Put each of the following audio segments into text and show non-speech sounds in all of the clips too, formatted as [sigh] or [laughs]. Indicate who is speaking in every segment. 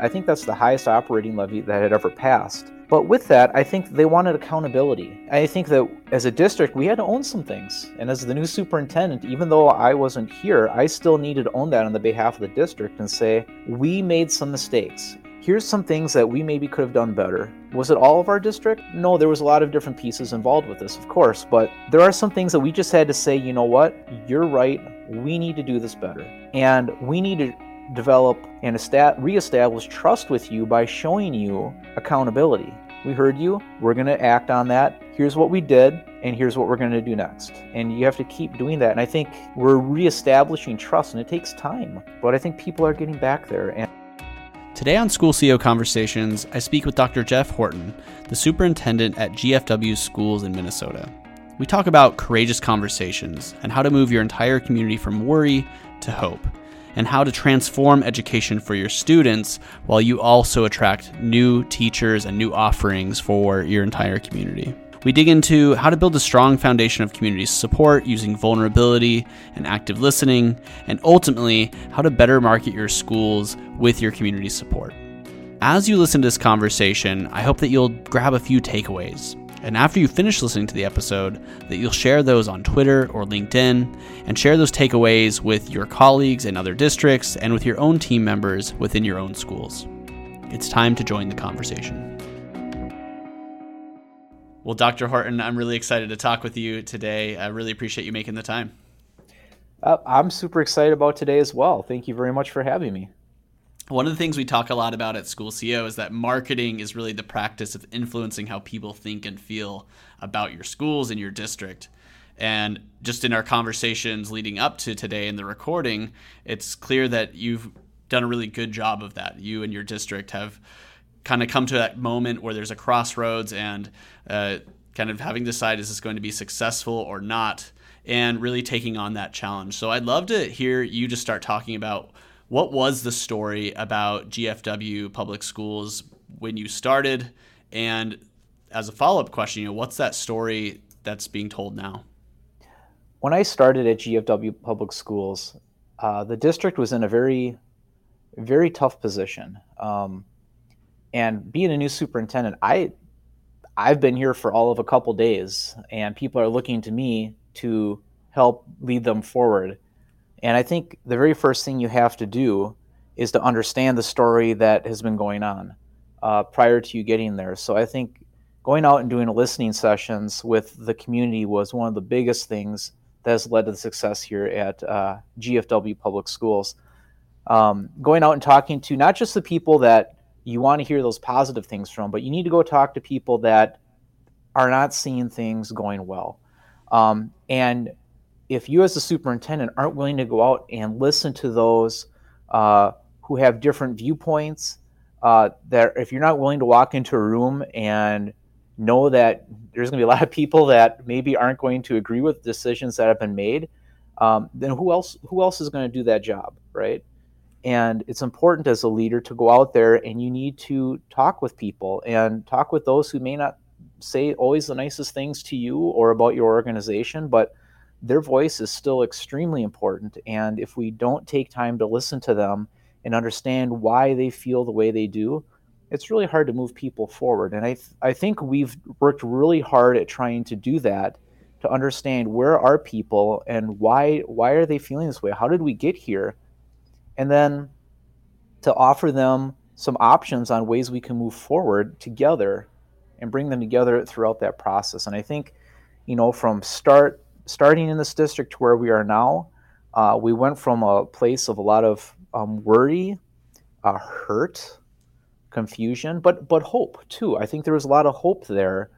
Speaker 1: I think that's the highest operating levy that had ever passed. But with that, I think they wanted accountability. I think that as a district, we had to own some things. And as the new superintendent, even though I wasn't here, I still needed to own that on the behalf of the district and say, we made some mistakes. Here's some things that we maybe could have done better. Was it all of our district? No, there was a lot of different pieces involved with this, of course, but there are some things that we just had to say, you know what? You're right. We need to do this better. And we need to develop and reestablish trust with you by showing you accountability. We heard you, we're going to act on that. Here's what we did, and here's what we're going to do next. And you have to keep doing that. And I think we're reestablishing trust, and it takes time. But I think people are getting back there. And
Speaker 2: Today on School CEO Conversations, I speak with Dr. Jeff Horton, the superintendent at GFW Schools in Minnesota. We talk about courageous conversations and how to move your entire community from worry to hope and how to transform education for your students while you also attract new teachers and new offerings for your entire community. We dig into how to build a strong foundation of community support using vulnerability and active listening, and ultimately, how to better market your schools with your community support. As you listen to this conversation, I hope that you'll grab a few takeaways. And after you finish listening to the episode, that you'll share those on Twitter or LinkedIn and share those takeaways with your colleagues in other districts and with your own team members within your own schools. It's time to join the conversation. Well, Dr. Horton, I'm really excited to talk with you today. I really appreciate you making the time.
Speaker 1: Uh, I'm super excited about today as well. Thank you very much for having me.
Speaker 2: One of the things we talk a lot about at School CEO is that marketing is really the practice of influencing how people think and feel about your schools and your district. And just in our conversations leading up to today in the recording, it's clear that you've done a really good job of that. You and your district have kind of come to that moment where there's a crossroads and uh, kind of having to decide is this going to be successful or not, and really taking on that challenge. So I'd love to hear you just start talking about what was the story about GFW Public Schools when you started? And as a follow up question, you know, what's that story that's being told now?
Speaker 1: When I started at GFW Public Schools, uh, the district was in a very, very tough position. Um, and being a new superintendent, I, I've been here for all of a couple days, and people are looking to me to help lead them forward. And I think the very first thing you have to do is to understand the story that has been going on uh, prior to you getting there. So I think going out and doing listening sessions with the community was one of the biggest things that has led to the success here at uh, GFW Public Schools. Um, going out and talking to not just the people that you want to hear those positive things from, but you need to go talk to people that are not seeing things going well. Um, and if you as a superintendent aren't willing to go out and listen to those uh, who have different viewpoints, uh, that if you're not willing to walk into a room and know that there's going to be a lot of people that maybe aren't going to agree with decisions that have been made, um, then who else who else is going to do that job, right? And it's important as a leader to go out there and you need to talk with people and talk with those who may not say always the nicest things to you or about your organization, but their voice is still extremely important. And if we don't take time to listen to them and understand why they feel the way they do, it's really hard to move people forward. And I, th- I think we've worked really hard at trying to do that to understand where are people and why why are they feeling this way? How did we get here? And then to offer them some options on ways we can move forward together and bring them together throughout that process. And I think, you know, from start starting in this district where we are now, uh, we went from a place of a lot of um, worry, uh, hurt, confusion, but but hope too. I think there was a lot of hope there,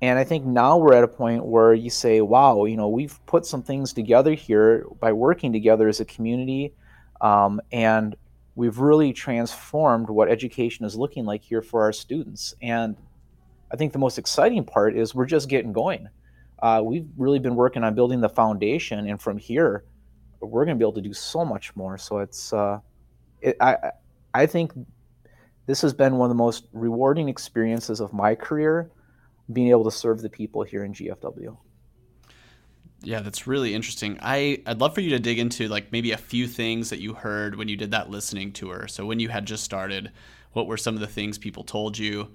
Speaker 1: and I think now we're at a point where you say, "Wow, you know, we've put some things together here by working together as a community, um, and we've really transformed what education is looking like here for our students." And I think the most exciting part is we're just getting going uh, we've really been working on building the foundation, and from here, we're going to be able to do so much more. So it's, uh, it, I, I think this has been one of the most rewarding experiences of my career, being able to serve the people here in GFW.
Speaker 2: Yeah, that's really interesting. I I'd love for you to dig into like maybe a few things that you heard when you did that listening tour. So when you had just started, what were some of the things people told you,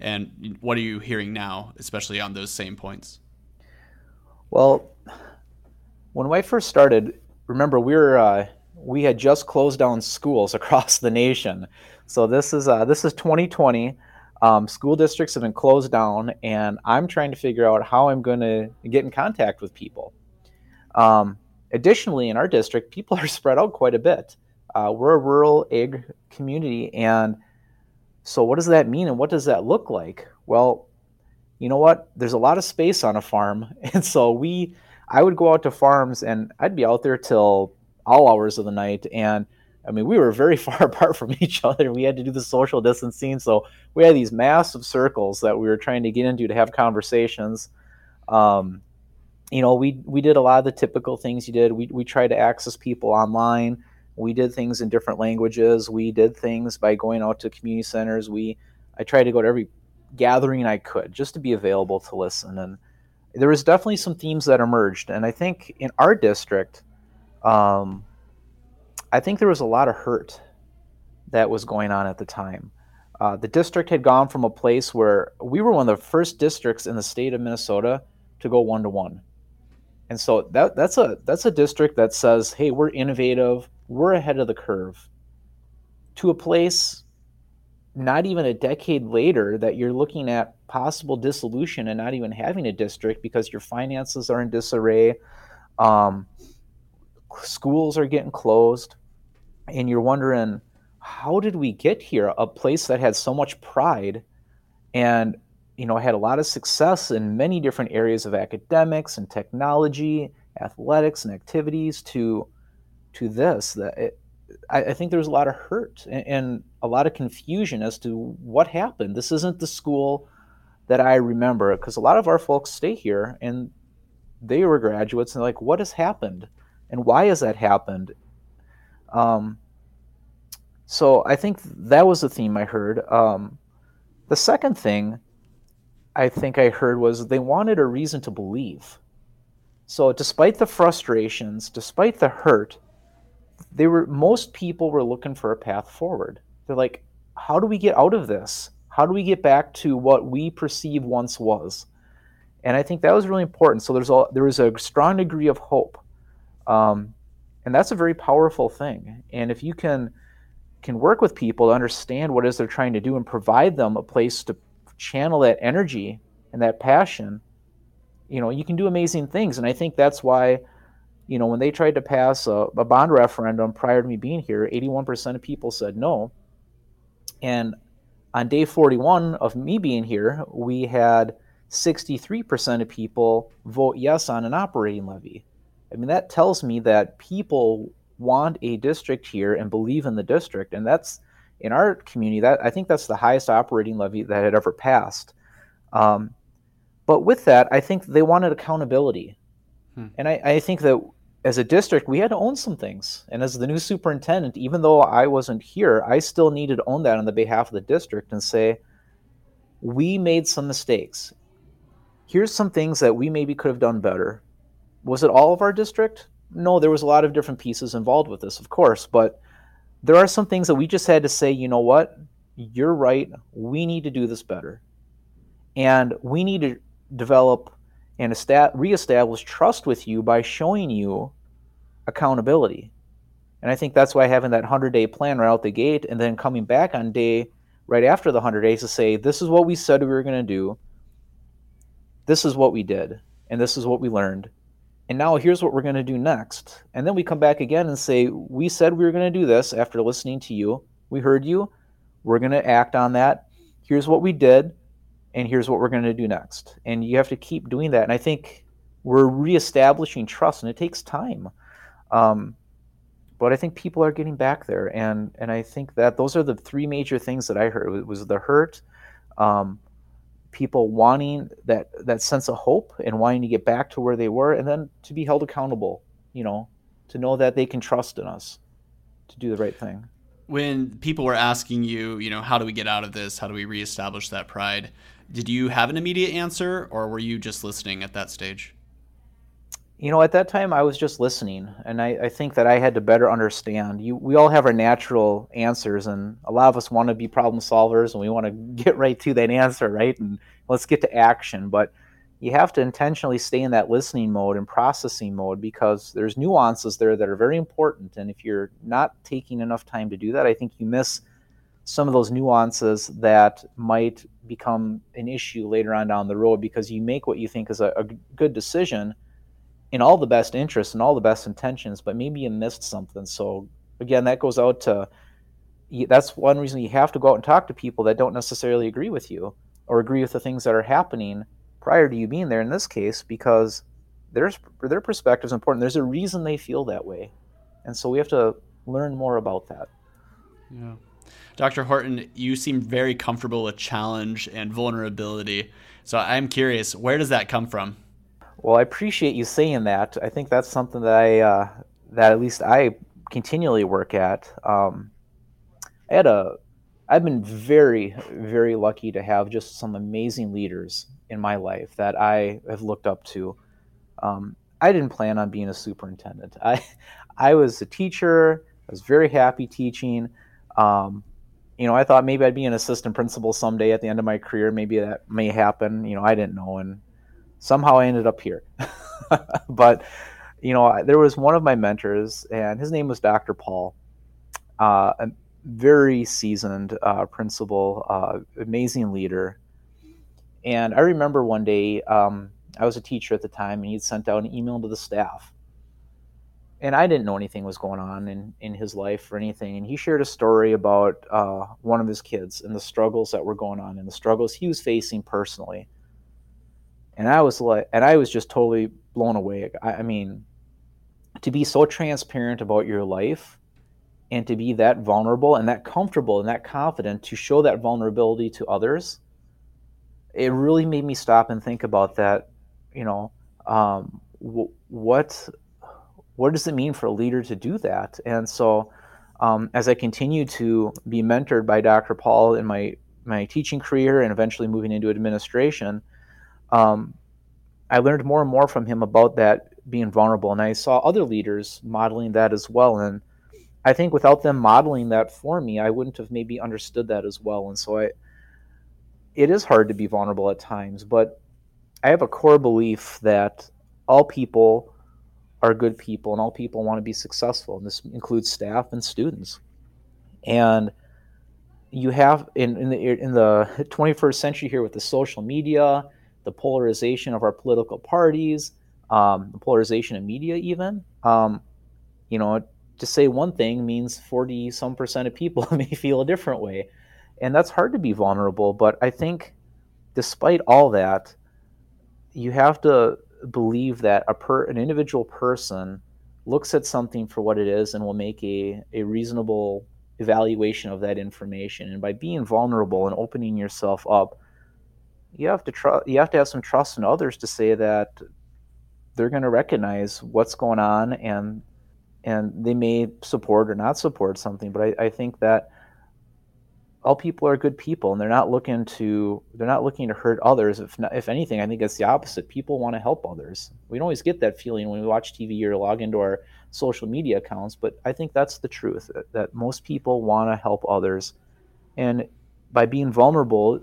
Speaker 2: and what are you hearing now, especially on those same points?
Speaker 1: Well, when I first started, remember we were uh, we had just closed down schools [laughs] across the nation. So this is uh, this is 2020. Um, school districts have been closed down, and I'm trying to figure out how I'm going to get in contact with people. Um, additionally, in our district, people [laughs] are spread out quite a bit. Uh, we're a rural ag community, and so what does that mean, and what does that look like? Well, you know what? There's a lot of space on a farm, [laughs] and so we, I would go out to farms, and I'd be out there till all hours of the night, and I mean, we were very [laughs] far apart from each other. We had to do the social distancing, so we had these massive circles that we were trying to get into to have conversations. Um, you know, we we did a lot of the typical things you did. We we tried to access people online. We did things in different languages. We did things by going out to community centers. We I tried to go to every gathering I could just to be available to listen. And there was definitely some themes that emerged. And I think in our district, um, I think there was a lot of hurt that was going on at the time. Uh, the district had gone from a place where we were one of the first districts in the state of Minnesota to go one to one, and so that that's a that's a district that says, "Hey, we're innovative, we're ahead of the curve." To a place, not even a decade later, that you're looking at possible dissolution and not even having a district because your finances are in disarray. Um, schools are getting closed and you're wondering how did we get here a place that had so much pride and you know had a lot of success in many different areas of academics and technology athletics and activities to to this that it, I, I, think there was a lot of hurt and, and a lot of confusion as to what happened this isn't the school that i remember because a lot of our folks stay here and they were graduates and like what has happened and why has that happened um, so I think that was the theme I heard. Um, the second thing I think I heard was they wanted a reason to believe. So despite the frustrations, despite the hurt, they were most people were looking for a path forward. They're like, how do we get out of this? How do we get back to what we perceive once was? And I think that was really important. So there's a, there was a strong degree of hope. Um, and that's a very powerful thing and if you can can work with people to understand what is they're trying to do and provide them a place to channel that energy and that passion you know you can do amazing things and i think that's why you know when they tried to pass a, a bond referendum prior to me being here 81% of people said no and on day 41 of me being here we had 63% of people vote yes on an operating levy I mean, that tells me that people want a district here and believe in the district, and that's in our community. That I think that's the highest operating levy that had ever passed. Um, but with that, I think they wanted accountability, hmm. and I, I think that as a district, we had to own some things. And as the new superintendent, even though I wasn't here, I still needed to own that on the behalf of the district and say, we made some mistakes. Here's some things that we maybe could have done better was it all of our district? No, there was a lot of different pieces involved with this, of course, but there are some things that we just had to say, you know what? You're right. We need to do this better. And we need to develop and reestablish trust with you by showing you accountability. And I think that's why having that 100 day plan right out the gate and then coming back on day right after the 100 days to say, this is what we said we were going to do. This is what we did. And this is what we learned and now here's what we're going to do next. And then we come back again and say, we said we were going to do this after listening to you. We heard you. We're going to act on that. Here's what we did, and here's what we're going to do next. And you have to keep doing that. And I think we're reestablishing trust, and it takes time. Um, but I think people are getting back there, and and I think that those are the three major things that I heard. It was the hurt, um, people wanting that that sense of hope and wanting to get back to where they were and then to be held accountable you know to know that they can trust in us to do the right thing
Speaker 2: when people were asking you you know how do we get out of this how do we reestablish that pride did you have an immediate answer or were you just listening at that stage
Speaker 1: you know, at that time I was just listening, and I, I, think that I had to better understand. You, we all have our natural answers, and a lot of us want to be problem solvers, and we want to get right to that answer, right? And let's get to action. But you have to intentionally stay in that listening mode and processing mode because there's nuances there that are very important. And if you're not taking enough time to do that, I think you miss some of those nuances that might become an issue later on down the road because you make what you think is a, a good decision in all the best interests and all the best intentions, but maybe you missed something. So again, that goes out to that's one reason you have to go out and talk to people that don't necessarily agree with you or agree with the things that are happening prior to you being there in this case because their their perspective is important. There's a reason they feel that way. And so we have to learn more about that.
Speaker 2: Yeah. Dr. Horton, you seem very comfortable with challenge and vulnerability. So I'm curious, where does that come from?
Speaker 1: Well, I appreciate you saying that. I think that's something that I uh, that at least I continually work at. Um, I had a I've been very very lucky to have just some amazing leaders in my life that I have looked up to. Um, I didn't plan on being a superintendent. I [laughs] I was a teacher. I was very happy teaching. Um, you know, I thought maybe I'd be an assistant principal someday at the end of my career. Maybe that may happen. You know, I didn't know, and somehow I ended up here. [laughs] but you know, there was one of my mentors, and his name was Dr. Paul, uh, a very seasoned uh, principal, uh, amazing leader. And I remember one day, um, I was a teacher at the time, and he'd sent out an email to the staff. And I didn't know anything was going on in, in his life or anything. And he shared a story about uh, one of his kids and the struggles that were going on and the struggles he was facing personally and I was like, and I was just totally blown away. I, I mean, to be so transparent about your life and to be that vulnerable and that comfortable and that confident to show that vulnerability to others, it really made me stop and think about that. You know, um, w- what what does it mean for a leader to do that? And so, um, as I continue to be mentored by Dr. Paul in my my teaching career and eventually moving into administration, um, I learned more and more from him about that being vulnerable, and I saw other leaders modeling that as well. And I think without them modeling that for me, I wouldn't have maybe understood that as well. And so I, it is hard to be vulnerable at times, but I have a core belief that all people are good people, and all people want to be successful, and this includes staff and students. And you have in, in the in the 21st century here with the social media the polarization of our political parties, um, the polarization of media, even. Um, you know, to say one thing means 40 some percent of people [laughs] may feel a different way. And that's hard to be vulnerable. But I think despite all that, you have to believe that a per, an individual person looks at something for what it is and will make a, a reasonable evaluation of that information. And by being vulnerable and opening yourself up, you have to trust you have to have some trust in others to say that they're going to recognize what's going on and and they may support or not support something but I, I think that all people are good people and they're not looking to they're not looking to hurt others. If not, if anything i think it's the opposite. People want to help others. We don't always get that feeling when we watch tv or log into our social media accounts but i think that's the truth that, that most people want to help others. And by being vulnerable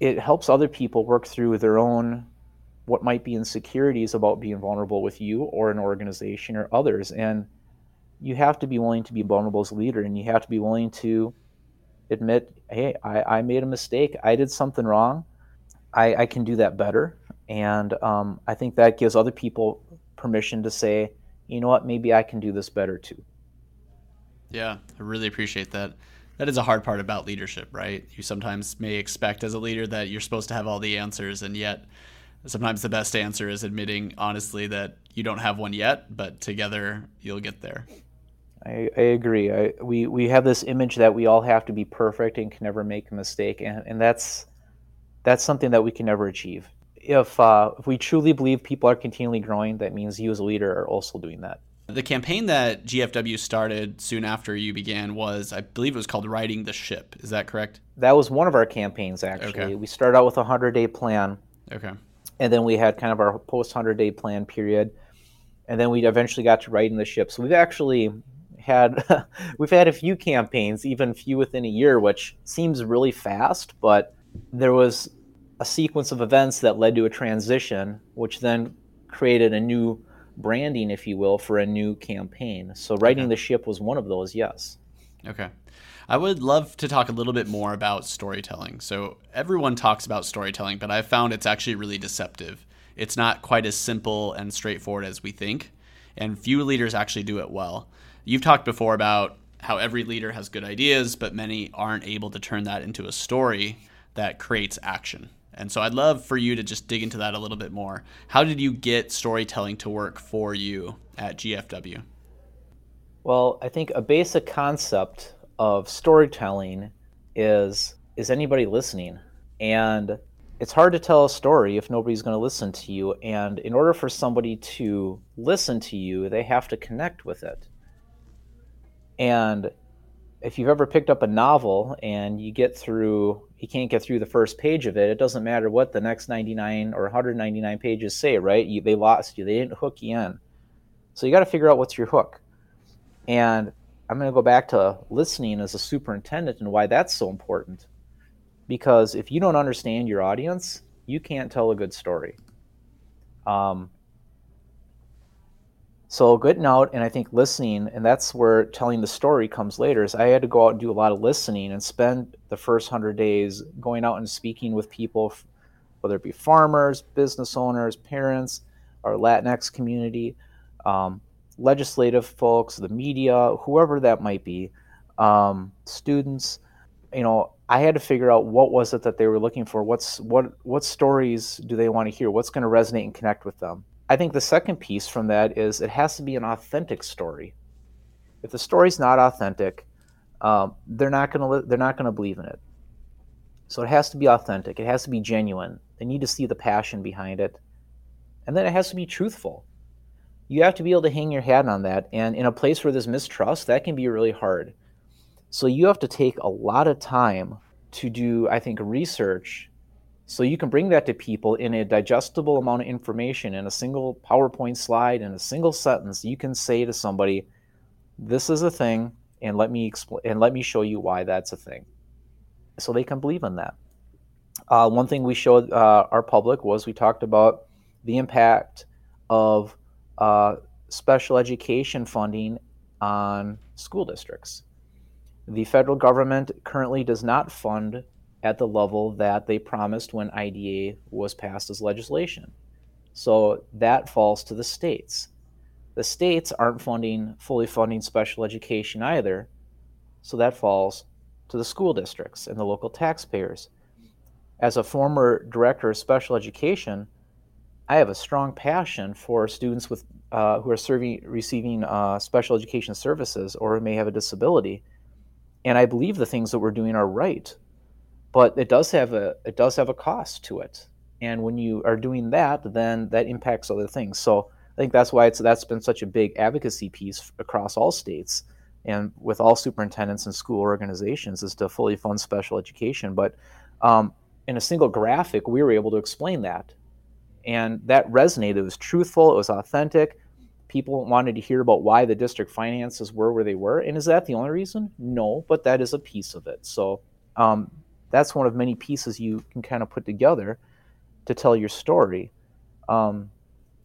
Speaker 1: it helps other people work through their own what might be insecurities about being vulnerable with you or an organization or others. And you have to be willing to be vulnerable as a leader and you have to be willing to admit hey i, I made a mistake. I did something wrong. I, I can do that better. And um, i think that gives other people permission to say you know what? Maybe i can do this better too.
Speaker 2: Yeah i really appreciate that. That is a hard part about leadership, right? You sometimes may expect as a leader that you're supposed to have all the answers, and yet sometimes the best answer is admitting honestly that you don't have one yet, but together you'll get there.
Speaker 1: I, I agree. I, we we have this image that we all have to be perfect and can never make a mistake, and, and that's that's something that we can never achieve. If uh, if we truly believe people are continually growing, that means you as a leader are also doing that.
Speaker 2: The campaign that GFW started soon after you began was, I believe it was called Righting the Ship. Is that correct?
Speaker 1: That was one of our campaigns, actually. Okay. We started out with a 100 day plan.
Speaker 2: Okay.
Speaker 1: And then we had kind of our post 100 day plan period. and then we eventually got to Righting the ship. So we've actually had [laughs] we've had a few campaigns, even few within a year, which seems really fast, but there was a sequence of events that led to a transition, which then created a new branding, if you will, for a new campaign. So Righting okay. the ship was one of those, yes.
Speaker 2: Okay. I would love to talk a little bit more about storytelling. So everyone talks about storytelling, but I've found it's actually really deceptive. It's not quite as simple and straightforward as we think, and few leaders actually do it well. You've talked before about how every leader has good ideas, but many aren't able to turn that into a story that creates action. And so I'd love for you to just dig into that a little bit more. How did you get storytelling to work for you at GFW?
Speaker 1: Well, I think a basic concept of storytelling is is anybody listening? And it's hard to tell a story if nobody's going to listen to you. And in order for somebody to listen to you, they have to connect with it. And if you've ever picked up a novel and you get through you can't get through the first page of it it doesn't matter what the next 99 or 199 pages say right? You, they lost you. They didn't hook you in. So you got to figure out what's your hook. And i'm going to go back to listening as a superintendent and why that's so important. Because if you don't understand your audience you can't tell a good story. Um, so getting out and I think listening, and that's where telling the story comes later. Is I had to go out and do a lot of listening and spend the first hundred days going out and speaking with people, whether it be farmers, business owners, parents, our Latinx community, um, legislative folks, the media, whoever that might be, um, students. You know, I had to figure out what was it that they were looking for. What's what what stories do they want to hear? What's going to resonate and connect with them? I think the second piece from that is it has to be an authentic story. If the story's not authentic, um, they're not going to they're not going to believe in it. So it has to be authentic. It has to be genuine. They need to see the passion behind it, and then it has to be truthful. You have to be able to hang your hat on that. And in a place where there's mistrust, that can be really hard. So you have to take a lot of time to do, I think, research so you can bring that to people in a digestible amount of information in a single PowerPoint slide in a single sentence. You can say to somebody, "This is a thing, and let me explain and let me show you why that's a thing," so they can believe in that. Uh, one thing we showed uh, our public was we talked about the impact of uh, special education funding on school districts. The federal government currently does not fund at the level that they promised when IDEA was passed as legislation. So that falls to the states. The states aren't funding fully funding special education either, so that falls to the school districts and the local taxpayers. As a former director of special education, I have a strong passion for students with uh, who are serving, receiving uh, special education services or may have a disability, and I believe the things that we're doing are right but it does have a it does have a cost to it. And when you are doing that then that impacts other things. So i think that's why it's that's been such a big advocacy piece across all states and with all superintendents and school organizations is to fully fund special education. But um, in a single graphic we were able to explain that. And that resonated. It was truthful. It was authentic. People wanted to hear about why the district finances were where they were. And is that the only reason? No but that is a piece of it. So um, that's one of many pieces you can kind of put together to tell your story. Um,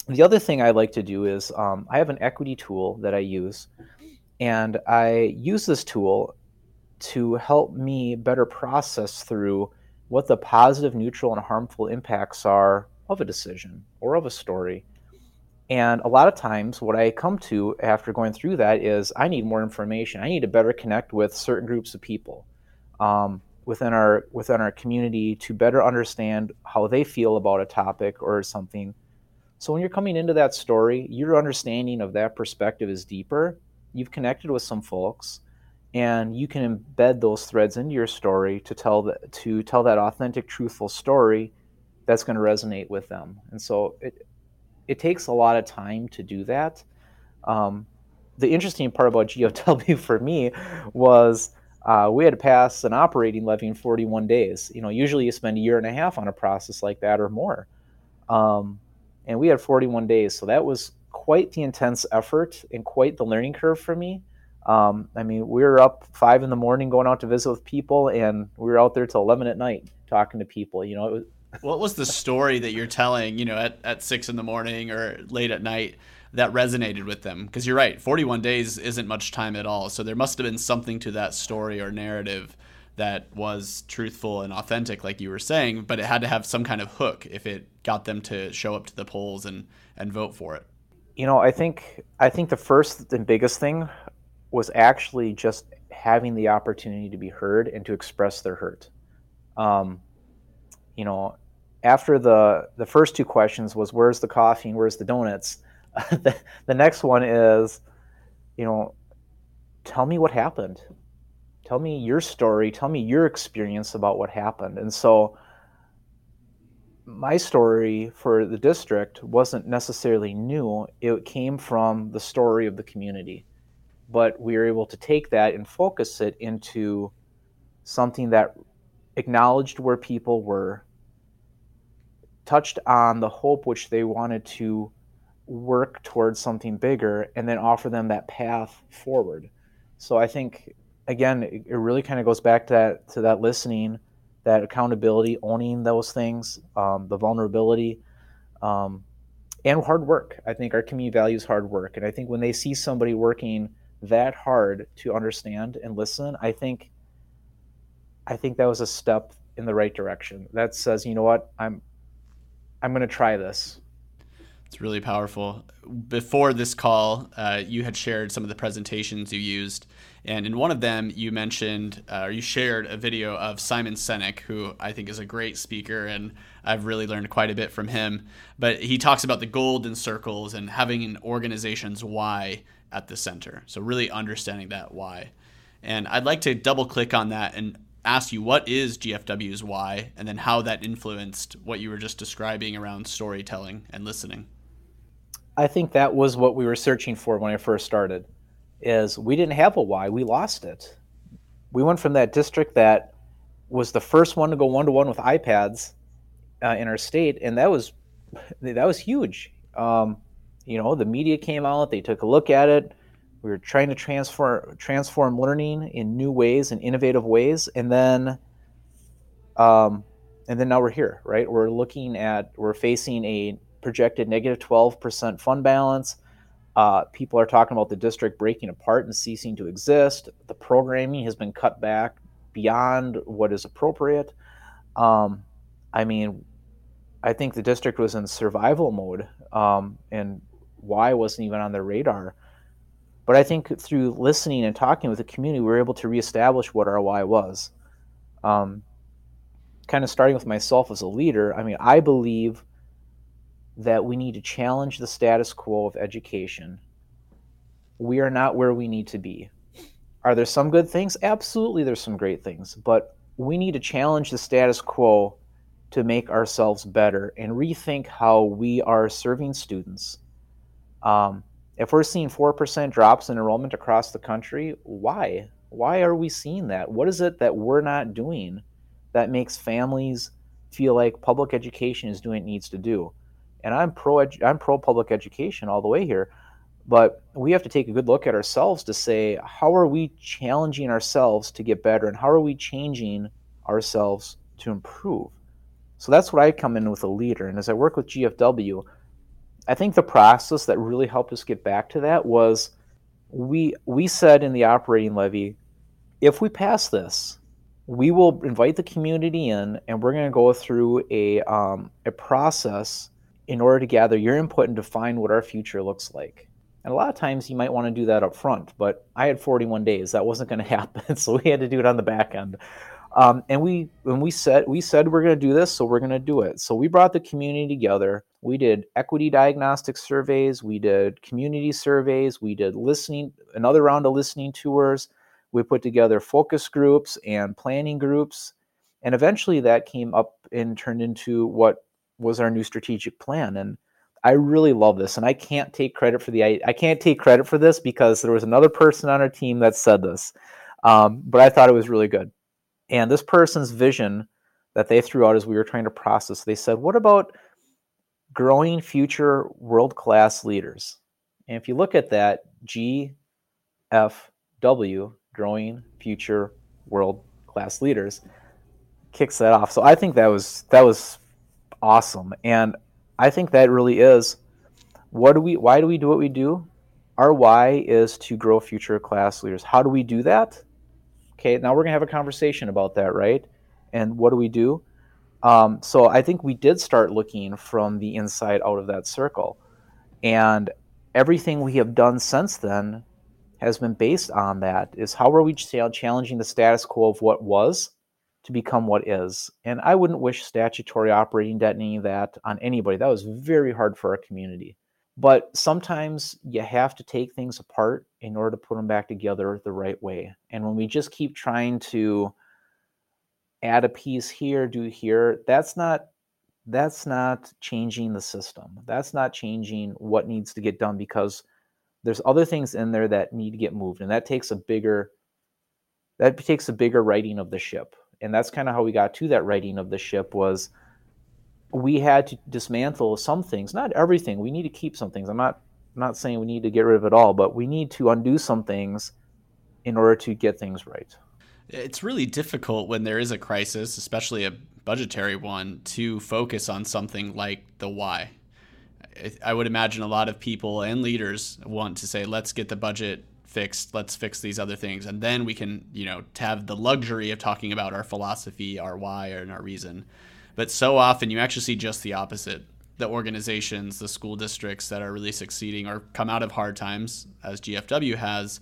Speaker 1: the other thing I like to do is um, I have an equity tool that I use, and I use this tool to help me better process through what the positive, neutral, and harmful impacts are of a decision or of a story. And a lot of times, what I come to after going through that is I need more information. I need to better connect with certain groups of people. Um, within our within our community to better understand how they feel about a topic or something. So when you're coming into that story, your understanding of that perspective is deeper. You've connected with some folks and you can embed those threads into your story to tell that to tell that authentic truthful story that's going to resonate with them. And so it it takes a lot of time to do that. Um, the interesting part about GFW [laughs] for me was uh, we had to pass an operating levy in 41 days. You know, usually you spend a year and a half on a process like that or more. Um, and we had 41 days, so that was quite the intense effort and quite the learning curve for me. Um, I mean, we were up five in the morning going out to visit with people, and we were out there till eleven at night talking to people. You know,
Speaker 2: was, what was the story that you're telling? You know, at at six in the morning or late at night that resonated with them? Because you're right, 41 days isn't much time at all. So there must have been something to that story or narrative that was truthful and authentic, like you were saying, but it had to have some kind of hook if it got them to show up to the polls and, and vote for it.
Speaker 1: You know, I think I think the first and biggest thing was actually just having the opportunity to be heard and to express their hurt. Um, you know, after the the first two questions was where's the coffee and where's the donuts, [laughs] the, the next one is, you know, tell me what happened. Tell me your story. Tell me your experience about what happened. And so my story for the district wasn't necessarily new. It came from the story of the community. But we were able to take that and focus it into something that acknowledged where people were touched on the hope which they wanted to work towards something bigger and then offer them that path forward so i think again, it, really kind of goes back to that to that listening, that accountability, owning those things, um, the vulnerability, um, and hard work. I think our community values hard work, and I think when they see somebody working that hard to understand and listen, I think I think that was a step in the right direction. That says, you know what, I'm I'm going to try this.
Speaker 2: It's really powerful. Before this call, uh, you had shared some of the presentations you used, and in one of them, you mentioned uh, or you shared a video of Simon Sinek, who I think is a great speaker, and I've really learned quite a bit from him. But he talks about the golden circles and having an organization's why at the center. So really understanding that why. And I'd like to double click on that and ask you what is GFW's why, and then how that influenced what you were just describing around storytelling and listening.
Speaker 1: I think that was what we were searching for when I first started. Is we didn't have a why, we lost it. We went from that district that was the first one to go one to one with iPads uh, in our state, and that was that was huge. Um, you know, the media came out, they took a look at it. We were trying to transform transform learning in new ways and innovative ways, and then, um, and then now we're here, right? We're looking at we're facing a projected negative 12% fund balance. Uh, people are talking about the district breaking apart and ceasing to exist. The programming has been cut back beyond what is appropriate. Um, I mean, I think the district was in survival mode, um, and why wasn't even on their radar. But I think through listening and talking with the community, we were able to reestablish what our why was. Um, kind of starting with myself as a leader, I mean, I believe that we need to challenge the status quo of education. We are not where we need to be. Are there some good things? Absolutely, there's some great things, but we need to challenge the status quo to make ourselves better and rethink how we are serving students. Um, if we're seeing 4% drops in enrollment across the country, why? Why are we seeing that? What is it that we're not doing that makes families feel like public education is doing what it needs to do? And I'm pro I'm pro public education all the way here, but we have to take a good look at ourselves to say how are we challenging ourselves to get better and how are we changing ourselves to improve. So that's what I come in with a leader, and as I work with GFW, I think the process that really helped us get back to that was we we said in the operating levy, if we pass this, we will invite the community in, and we're going to go through a um, a process in order to gather your input and define what our future looks like. And a lot of times you might want to do that up front, but I had 41 days. That wasn't going [laughs] to happen, so we had to do it on the back end. Um, and we when we said we said we're going to do this, so we're going to do it. So we brought the community together. We did equity diagnostic surveys, we did community surveys, we did listening another round of listening tours. We put together focus groups and planning groups, and eventually that came up and turned into what was our new strategic plan and I really love this and I can't take credit for the I, can't take credit for this because there was another person on our team that said this um, but I thought it was really good and this person's vision that they threw out as we were trying to process they said what about growing future world-class leaders And if you look at that, GFW, Growing Future World Class Leaders, kicks that off. So I think that was that was awesome, and I think that really is what do we why do we do what we do? Our why is to grow future class leaders. How do we do that? Okay, now we're gonna have a conversation about that, right? And what do we do? Um, so I think we did start looking from the inside out of that circle, and everything we have done since then has been based on that. Is how are we challenging the status quo of what was to become what is? And I wouldn't wish statutory operating debt any of that on anybody. That was very hard for our community. But sometimes you have to take things apart in order to put them back together the right way. And when we just keep trying to add a piece here, do here, that's not that's not changing the system. That's not changing what needs to get done because there's other things in there that need to get moved and that takes a bigger that takes a bigger righting of the ship. And that's kind of how we got to that righting of the ship was we had to dismantle some things, not everything. We need to keep some things. I'm not I'm not saying we need to get rid of it all, but we need to undo some things in order to get things right.
Speaker 2: It's really difficult when there is a crisis, especially a budgetary one, to focus on something like the why. I would imagine a lot of people and leaders want to say, let's get the budget fixed, let's fix these other things. And then we can, you know, have the luxury of talking about our philosophy, our why, and our reason. But so often you actually see just the opposite. The organizations, the school districts that are really succeeding or come out of hard times, as GFW has,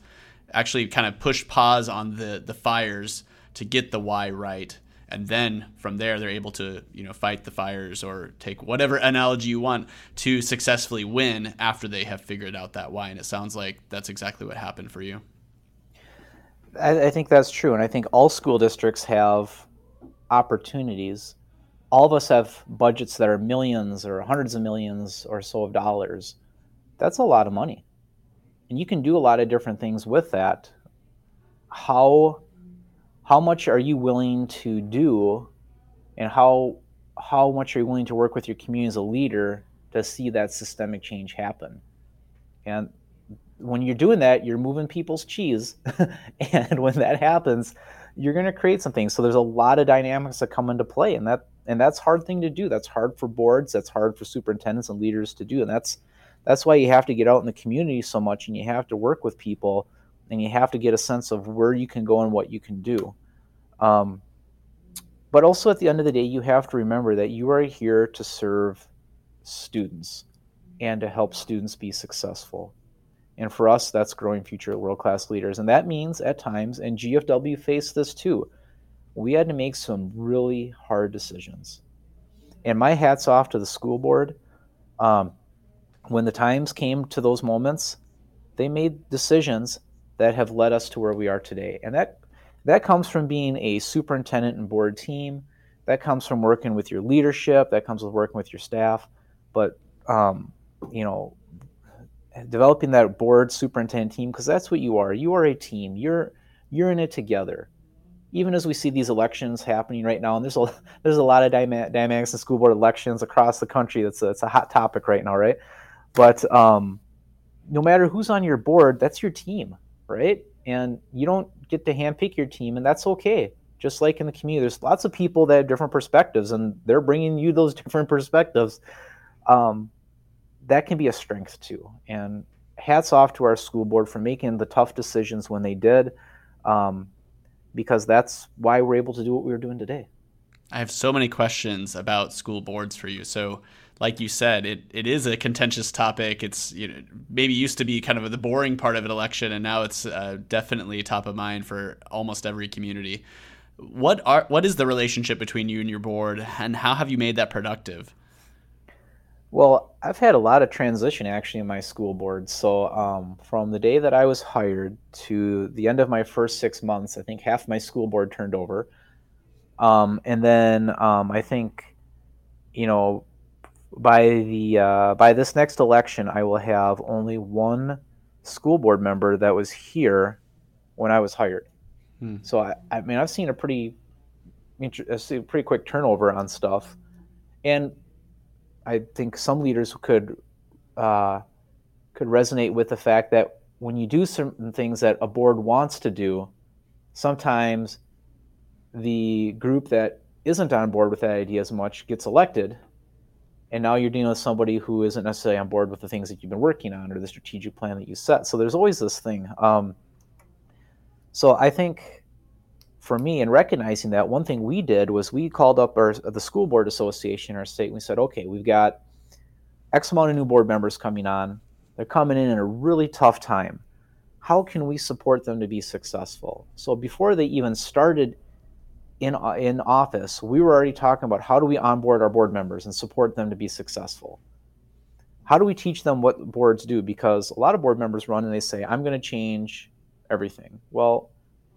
Speaker 2: actually kind of push pause on the the fires to get the why right and then from there they're able to you know fight the fires or take whatever analogy you want to successfully win after they have figured out that why and it sounds like that's exactly what happened for you
Speaker 1: I, I think that's true and i think all school districts have opportunities all of us have budgets that are millions or hundreds of millions or so of dollars. That's a lot of money. And you can do a lot of different things with that. How how much are you willing to do and how how much are you willing to work with your community as a leader to see that systemic change happen? And when you're doing that, you're moving people's cheese. [laughs] and when that happens, you're going to create something. So there's a lot of dynamics that come into play, and that and that's hard thing to do. That's hard for boards. That's hard for superintendents and leaders to do, and that's that's why you have to get out in the community so much, and you have to work with people, and you have to get a sense of where you can go and what you can do. Um, but also at the end of the day, you have to remember that you are here to serve students and to help students be successful. And for us, that's growing future world class leaders. And that means at times, and GFW faced this too, we had to make some really hard decisions. And my hat's off to the school board. Um, when the times came to those moments, they made decisions that have led us to where we are today. And that that comes from being a superintendent and board team. That comes from working with your leadership. That comes with working with your staff. But um, you know, developing that board superintendent team because that's what you are. You are a team. You're you're in it together. Even as we see these elections happening right now, and there's a there's a lot of dynamics in school board elections across the country. That's a, a hot topic right now, right? But um, no matter who's on your board, that's your team, right? And you don't get to handpick your team, and that's okay. Just like in the community, there's lots of people that have different perspectives, and they're bringing you those [laughs] different perspectives. Um, that can be a strength too. And hats off to our school board for making the tough decisions when they did, um, because that's why we're able to do what we are doing today.
Speaker 2: I have so many questions about school boards for you. So, like you said, it, it is a contentious topic. It's you know maybe used to be kind of the boring part of an election, and now it's uh, definitely top of mind for almost every community. What are what is the relationship between you and your board, and how have you made that productive?
Speaker 1: Well, I've had a lot of transition actually in my school board. So um, from the day that I was hired to the end of my first six months, I think half my school board turned over. Um, and then um, I think, you know, by the uh, by this next election, I will have only one school board member that was here when I was hired. Hmm. So I, I mean, I've seen a pretty, a pretty quick turnover on stuff, and I think some leaders could uh, could resonate with the fact that when you do certain things that a board wants to do, sometimes the group that isn't on board with that idea as much gets elected. And now you're dealing with somebody who isn't necessarily on board with the things that you've been working on or the strategic plan that you set. So there's always this thing. Um, so I think for me, in recognizing that, one thing we did was we called up our, the school board association in our state. And we said, okay, we've got X amount of new board members coming on. They're coming in in a really tough time. How can we support them to be successful? So before they even started in, in office, we were already talking about how do we onboard our board members and support them to be successful. How do we teach them what boards do? Because a lot of board members run and they say, I'm going to change everything. Well,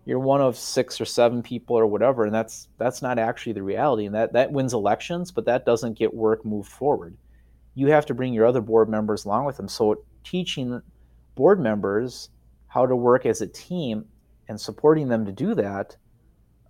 Speaker 1: you're one of six or seven people or whatever, and that's that's not actually the reality. And that, that wins elections, but that doesn't get work moved forward. You have to bring your other board members along with them. So teaching board members how to work as a team and supporting them to do that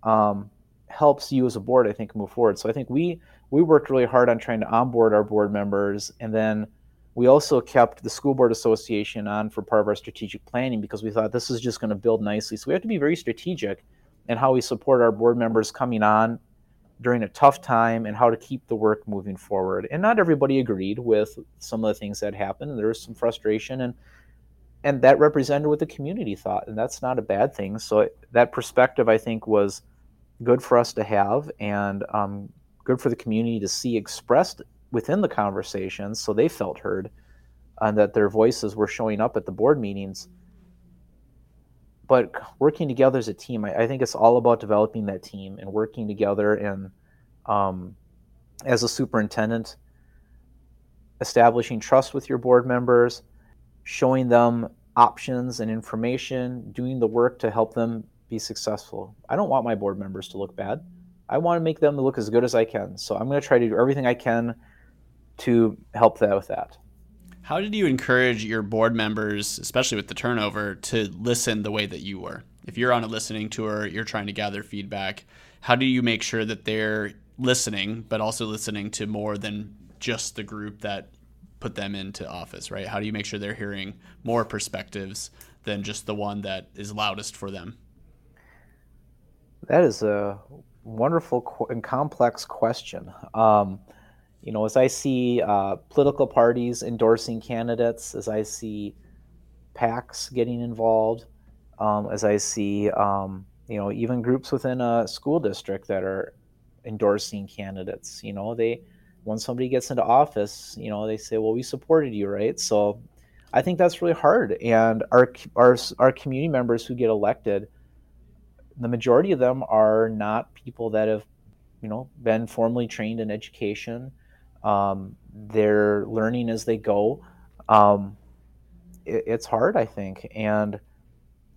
Speaker 1: um, helps you as a board, I think, move forward. So I think we we worked really hard on trying to onboard our board members, and then we also kept the school board association on for part of our strategic planning because we thought this is just going to build nicely. So we have to be very strategic in how we support our board members coming on during a tough time and how to keep the work moving forward. And not everybody agreed with some of the things that happened. There was some frustration and and that represented what the community thought, and that's not a bad thing. So that perspective, I think, was good for us to have and um, good for the community to see expressed within the conversations so they felt heard and that their voices were showing up at the board meetings. But working together as a team I, I think it's all about developing that team and working together and um, as a superintendent establishing trust with your board members showing them options and information doing the work to help them be successful. I don't want my board members to look bad. I want to make them look as good as I can. So I'm going to try to do everything I can to help that with that.
Speaker 2: How did you encourage your board members, especially with the turnover, to listen the way that you were? If you're on a listening tour, you're trying to gather feedback, how do you make sure that they're listening, but also listening to more than just the group that put them into office, right? How do you make sure they're hearing more perspectives than just the one that is loudest for them?
Speaker 1: That is a wonderful and complex question. Um, you know, as I see uh, political parties endorsing candidates, as I see PACs getting involved, um, as I see, um, you know, even groups within a school district that are endorsing candidates, you know, they, when somebody gets into office, you know, they say, well, we supported you, right? So I think that's really hard. And our, our, our community members who get elected, the majority of them are not people that have, you know, been formally trained in education. Um, they're learning as they go. Um, it, it's hard, I think, and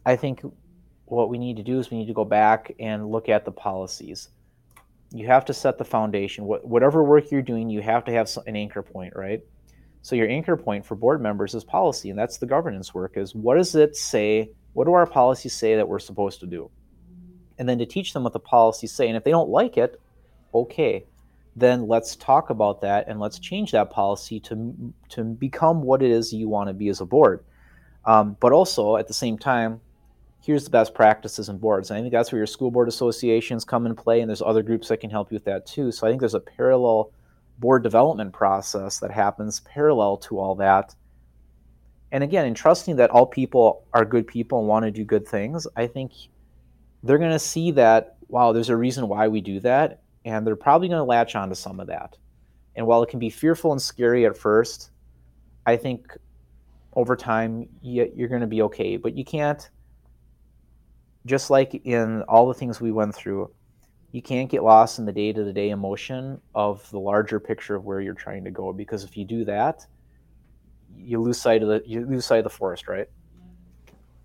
Speaker 1: I think what we need to do is we need to go back and look at the policies. You have to set the foundation. What, whatever work you're doing, you have to have an anchor point, right? So your anchor point for board members is policy, and that's the governance work. Is what does it say? What do our policies say that we're supposed to do? And then to teach them what the policies say. And if they don't like it, okay, then let's talk about that and let's change that policy to to become what it is you want to be as a board. Um, but also at the same time, here's the best practices in boards. And I think that's where your school board associations come in play, and there's other groups that can help you with that too. So I think there's a parallel board development process that happens parallel to all that. And again, in trusting that all people are good people and want to do good things, I think they're going to see that, wow, there's a reason why we do that. And they're probably going to latch onto some of that. And while it can be fearful and scary at first, I think over time you're going to be okay. But you can't, just like in all the things we went through, you can't get lost in the day to day emotion of the larger picture of where you're trying to go. Because if you do that, you lose sight of the you lose sight of the forest, right?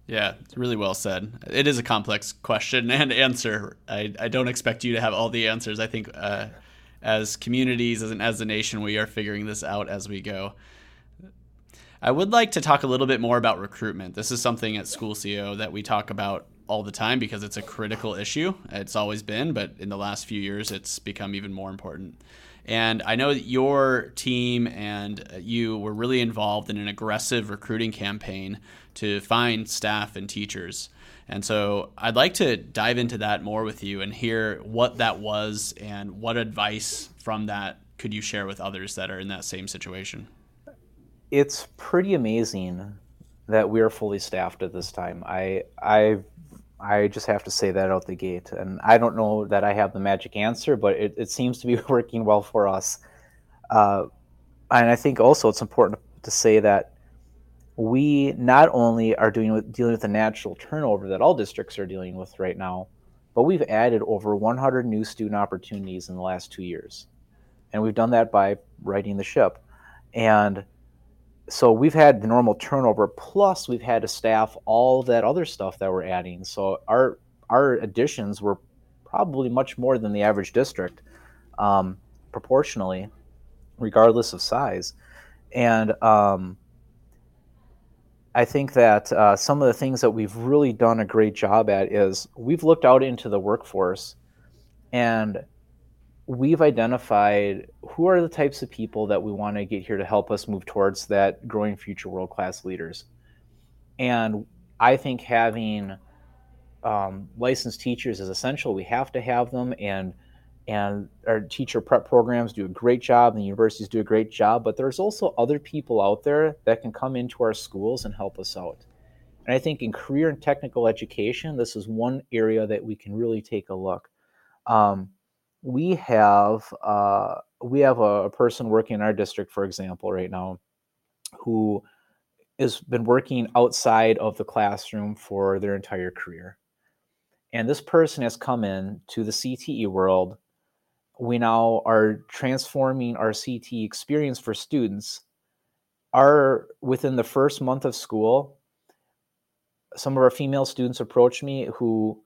Speaker 2: Yeah, it's really well said. It is a complex question [laughs] and answer. I, I don't expect you to have all the answers. I think uh, as communities, as, an, as a nation, we are figuring this out as we go. I would like to talk a little bit more about recruitment. This is something at School CEO that we talk about all the time because it's a critical issue. It's always been, but in the last few years, it's become even more important. And I know that your team and you were really involved in an aggressive recruiting campaign to find staff and teachers. And so I'd like to dive into that more with you and hear what that was and what advice from that could you share with others that are in that same situation.
Speaker 1: It's pretty amazing that we are fully staffed at this time. I I I just have to say that out the gate. And I don't know that I have the magic answer, but it, it seems to be [laughs] working well for us. Uh, and I think also it's important to say that we not only are doing with, dealing with the natural turnover that all districts are dealing with right now, but we've added over 100 new student opportunities in the last two years. And we've done that by righting the ship. And so we've had the normal turnover plus we've had to staff all that other stuff that we're adding so our our additions were probably much more than the average district um, proportionally regardless of size and um, i think that uh, some of the things that we've really done a great job at is we've looked out into the workforce and we've identified who are the types of people that we want to get here to help us move towards that growing future world class leaders. And I think having um, licensed teachers is essential. We have to have them, and and our teacher prep programs do a great job, and the universities do a great job. But there's also other people out there that can come into our schools and help us out. And I think in career and technical education, this is one area that we can really take a look. Um, we have uh, we have a, a, person working in our district, for example, right now, who has been working outside of the classroom for their entire career, and this person has come in to the CTE world. We now are transforming our CTE experience for students. Are within the first month of school, some of our female students approached me who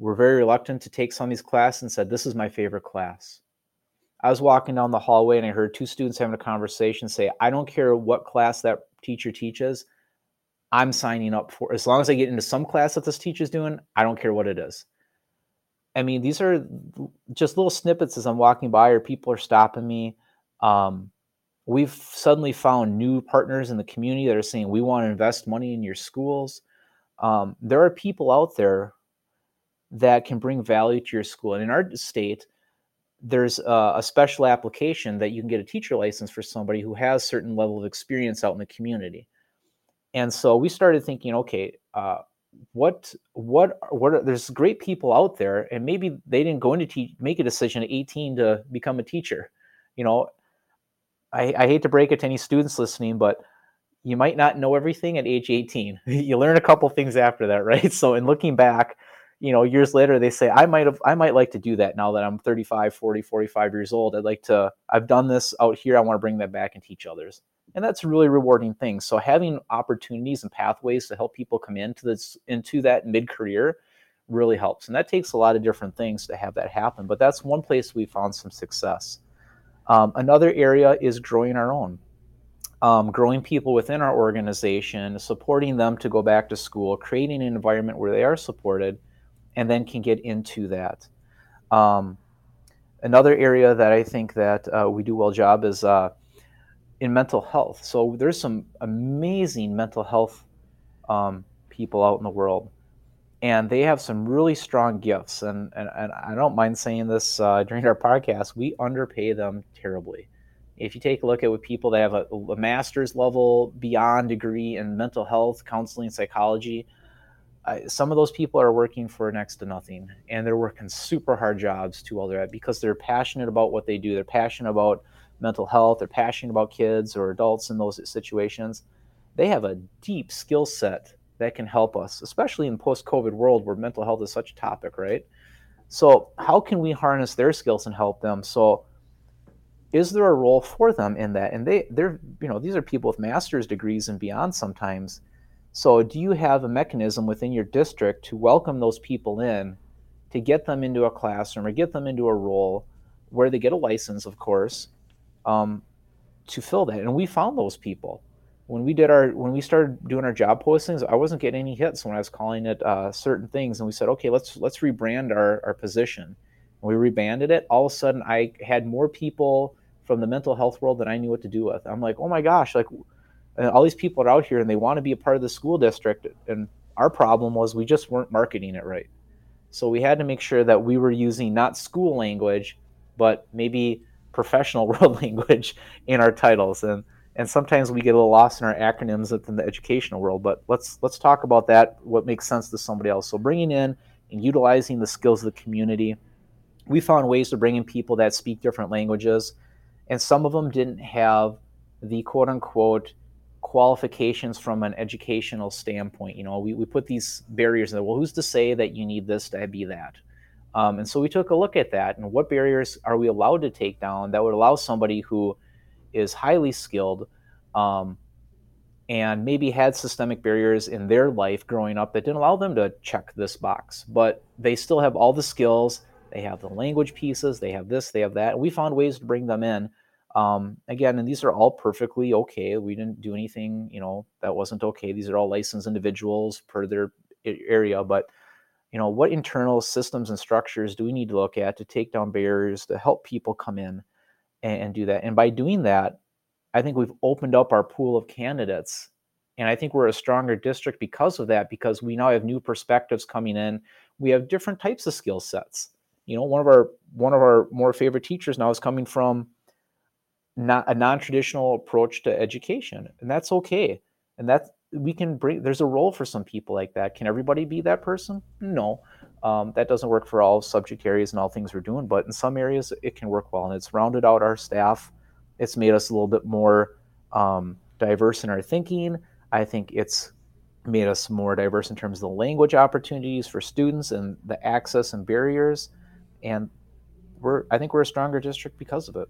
Speaker 1: were very reluctant to take some of these classes and said, This is my favorite class. I was walking down the hallway and I heard two students having a conversation say, I don't care what class that teacher teaches, I'm signing up for as long as I get into some class that this teacher's doing, I don't care what it is. I mean, these are just little snippets as I'm walking by or people are stopping me. Um, we've suddenly found new partners in the community that are saying, We want to invest money in your schools. Um, there are people out there that can bring value to your school. And in our state, there's a, a, special application that you can get a teacher license for somebody who has certain level of experience out in the community. And so we started thinking, okay, uh, what what what are, there's great people out there, and maybe they didn't go into te- make a decision at 18 to become a teacher. You know, I, I hate to break it to any students listening, but you might not know everything at age 18. [laughs] you learn a couple things after that, [laughs] right? So in looking back, you know years later they say i might have i might like to do that now that i'm 35 40 45 years old i'd like to i've done this out here i want to bring that back and teach others and that's a really rewarding thing. So having opportunities and pathways to help people come into this into that mid-career really helps. And that takes a lot of different things to have that happen but that's one place we found some success. Um, another area is growing our own. Um, growing people within our organization supporting them to go back to school creating an environment where they are supported and then can get into that. Um, another area that I think that uh, we do well job is uh, in mental health. So there's some amazing mental health um, people out in the world, and they have some really strong gifts. And and, and I don't mind saying this uh, during our podcast, we underpay them terribly. If you take a look at what people that have a, a master's level beyond degree in mental health, counseling, psychology, I, some of those people are working for next to nothing and they're working super hard jobs to all that because they're passionate about what they do they're passionate about mental health they're passionate about kids or adults in those situations they have a deep skill set that can help us especially in post-covid world where mental health is such a topic right? So how can we harness their skills and help them? So is there a role for them in that? And they they're you know these are people with master's degrees and beyond sometimes. So, do you have a mechanism within your district to welcome those people in, to get them into a classroom or get them into a role where they get a license, of course, um, to fill that? And we found those people when we did our when we started doing our job postings. I wasn't getting any hits when I was calling it uh, certain things, and we said, okay, let's let's rebrand our our position. And we rebranded it. All of a sudden, I had more people from the mental health world that I knew what to do with. I'm like, oh my gosh, like all these people are out here and they want to be a part of the school district. And our problem was we just weren't marketing it right. So we had to make sure that we were using not school language, but maybe professional [laughs] world language in our titles. And and sometimes we get a little lost in our acronyms within the educational world. But let's let's talk about that. What makes sense to somebody else? So bringing in and utilizing the skills of the community. We found ways to bring in people that speak different languages, and some of them didn't have the quote unquote qualifications from an educational standpoint. You know, we, we put these barriers in there. Well, who's to say that you need this to be that? Um, and so we took a look at that and what barriers are we allowed to take down that would allow somebody who is highly skilled um, and maybe had systemic barriers in their life growing up that didn't allow them to check this box, but they still have all the skills. They have the language pieces, they have this, they have that. And we found ways to bring them in um, again, and these are all perfectly okay. We didn't do anything, you know, that wasn't okay. These are all licensed individuals per their area. But, you know, what internal systems and structures do we need to look at to take down barriers to help people come in and, and do that? And by doing that, I think we've opened up our pool of candidates. And I think we're a stronger district because of that, because we now have new perspectives coming in. We have different types of skill sets. You know, one of our one of our more favorite teachers now is coming from not a non-traditional approach to education and that's okay and that's we can bring there's a role for some people like that. Can everybody be that person? No. Um, that doesn't work for all subject areas and all things we're doing but in some areas it can work well. And it's rounded out our staff. It's made us a little bit more um, diverse in our thinking. I think it's made us more diverse in terms of the language opportunities for students and the access and barriers. And we're i think we're a stronger district because of it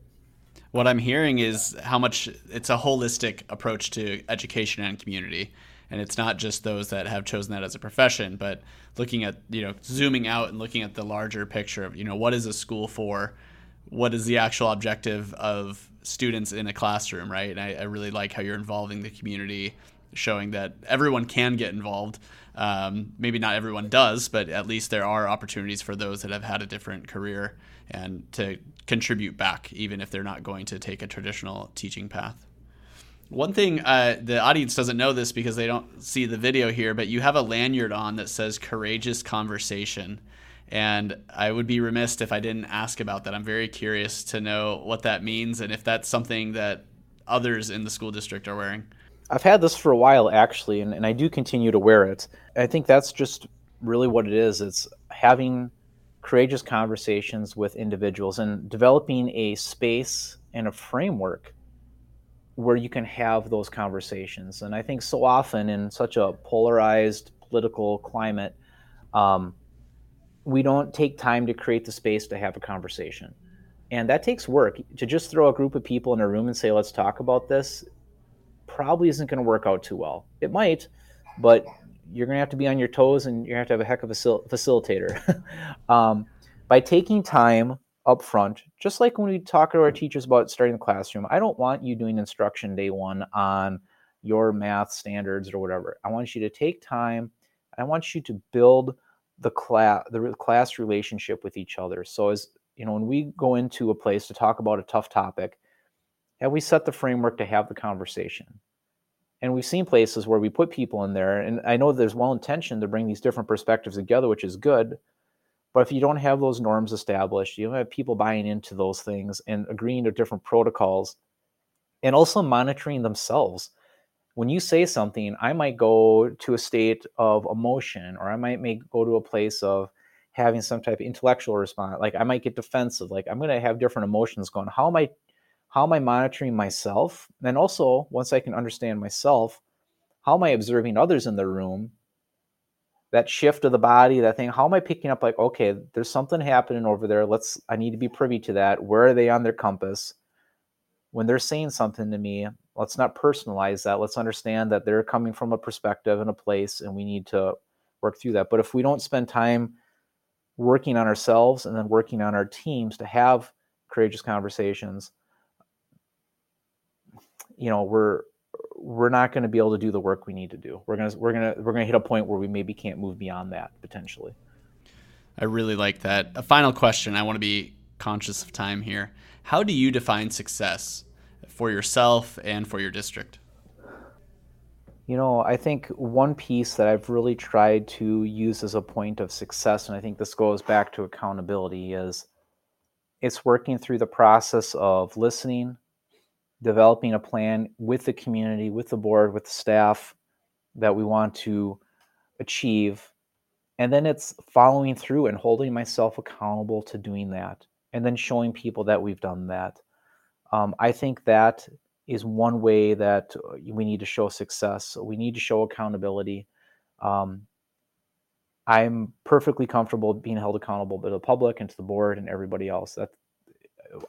Speaker 2: what I'm hearing is how much it's a holistic approach to education and community. And it's not just those that have chosen that as a profession, but looking at, you know, zooming out and looking at the larger picture of, you know, what is a school for? What is the actual objective of students in a classroom, right? And I, I really like how you're involving the community, showing that everyone can get involved. Um, maybe not everyone does, but at least there are opportunities for those that have had a different career and to contribute back, even if they're not going to take a traditional teaching path. One thing uh, the audience doesn't know this because they don't see the video here, but you have a lanyard on that says "courageous conversation," and I would be remiss if I didn't ask about that. I'm very curious to know what that means and if that's something that others in the school district are wearing.
Speaker 1: I've had this for a while actually, and, and I do continue to wear it. I think that's just really what it is. It's having courageous conversations with individuals and developing a space and a framework where you can have those conversations. And I think so often in such a polarized political climate, um, we don't take time to create the space to have a conversation. And that takes work. To just throw a group of people in a room and say, let's talk about this, probably isn't going to work out too well. It might, but you're going to have to be on your toes and you're going to have to have a heck of a facilitator. [laughs] um, by taking time up front, just like when we talk to our teachers about starting the classroom, I don't want you doing instruction day one on your math standards or whatever. I want you to take time. I want you to build the class the class relationship with each other. So as you know, when we go into a place to talk about a tough topic, and we set the framework to have the conversation and we've seen places where we put people in there and i know there's well intention to bring these different perspectives together which is good. But if you don't have those norms established you don't have people buying into those things and agreeing to different protocols and also monitoring themselves. When you say something i might go to a state of emotion or i might make go to a place of having some type of intellectual response. Like i might get defensive like i'm going to have different emotions going. How am i how am I monitoring myself? And also, once I can understand myself, how am I observing others in the room? That shift of the body, that thing, how am I picking up like, okay, there's something happening over there. Let's I need to be privy to that. Where are they on their compass? When they're saying something to me, let's not personalize that. Let's understand that they're coming from a perspective and a place, and we need to work through that. But if we don't spend time working on ourselves and then working on our teams to have courageous conversations, you know we're we're not going to be able to do the work we need to do. We're gonna we're gonna we're gonna hit a point where we maybe can't move beyond that potentially.
Speaker 2: I really like that. A final question. I want to be conscious of time here. How do you define success for yourself and for your district?
Speaker 1: You know, I think one piece that I've really tried to use as a point of success, and I think this goes back to accountability, is it's working through the process of listening, developing a plan with the community, with the board, with the staff that we want to achieve. And then it's following through and holding myself accountable to doing that, and then showing people that we've done that. Um, I think that is one way that uh, we need to show success. We need to show accountability. Um, I'm perfectly comfortable being held accountable to the public and to the board and everybody else. That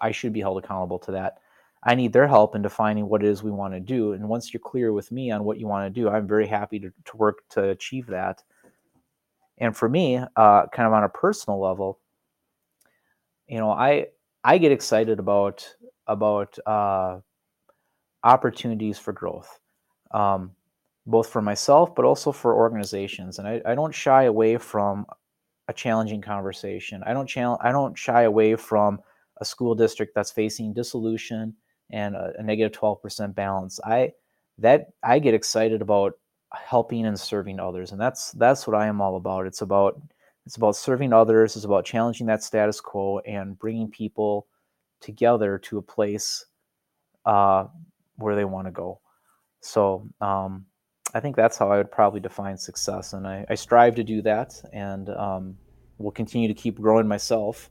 Speaker 1: I should be held accountable to that. I need their help in defining what it is we want to do. And once you're clear with me on what you want to do, I'm very happy to, to work to achieve that. And for me, uh, kind of on a personal level, you know, I I get excited about about uh, opportunities for growth, um, both for myself, but also for organizations. And I, I don't shy away from a challenging conversation. I don't challenge, I don't shy away from a school district that's facing dissolution and a, negative 12% balance. I that I get excited about helping and serving others. And that's that's what I am all about. It's about it's about serving others, it's about challenging that status quo and bringing people together to a place uh, where they want to go. So um, I think that's how I would probably define success, and I, I strive to do that, and um, will continue to keep growing myself,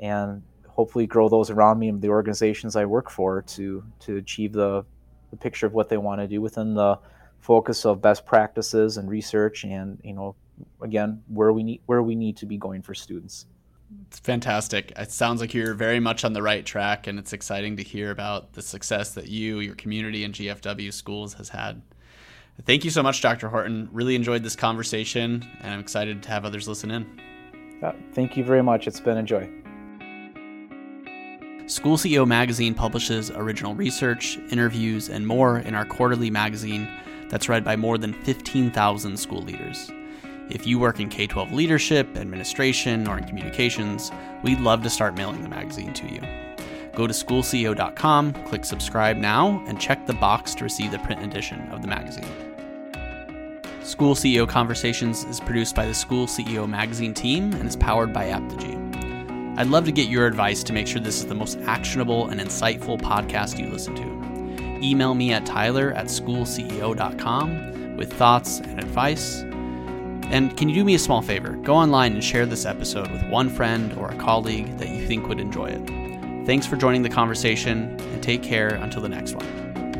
Speaker 1: and hopefully grow those around me and the organizations I work for to to achieve the, the picture of what they want to do within the focus of best practices and research, and you know, again, where we need where we need to be going for students.
Speaker 2: It's fantastic. It sounds like you're very much on the right track, and it's exciting to hear about the success that you, your community, and GFW schools has had. Thank you so much, Dr. Horton. Really enjoyed this conversation, and I'm excited to have others listen in.
Speaker 1: Yeah, thank you very much. It's been a joy.
Speaker 2: School CEO Magazine publishes original research, interviews, and more in our quarterly magazine that's read by more than 15,000 school leaders. If you work in K 12 leadership, administration, or in communications, we'd love to start mailing the magazine to you. Go to schoolceo.com, click subscribe now, and check the box to receive the print edition of the magazine. School CEO Conversations is produced by the School CEO Magazine team and is powered by Apogee. I'd love to get your advice to make sure this is the most actionable and insightful podcast you listen to. Email me at tyler at schoolceo.com with thoughts and advice and can you do me a small favor? Go online and share this episode with one friend or a colleague that you think would enjoy it. Thanks for joining the conversation, and take care until the next one.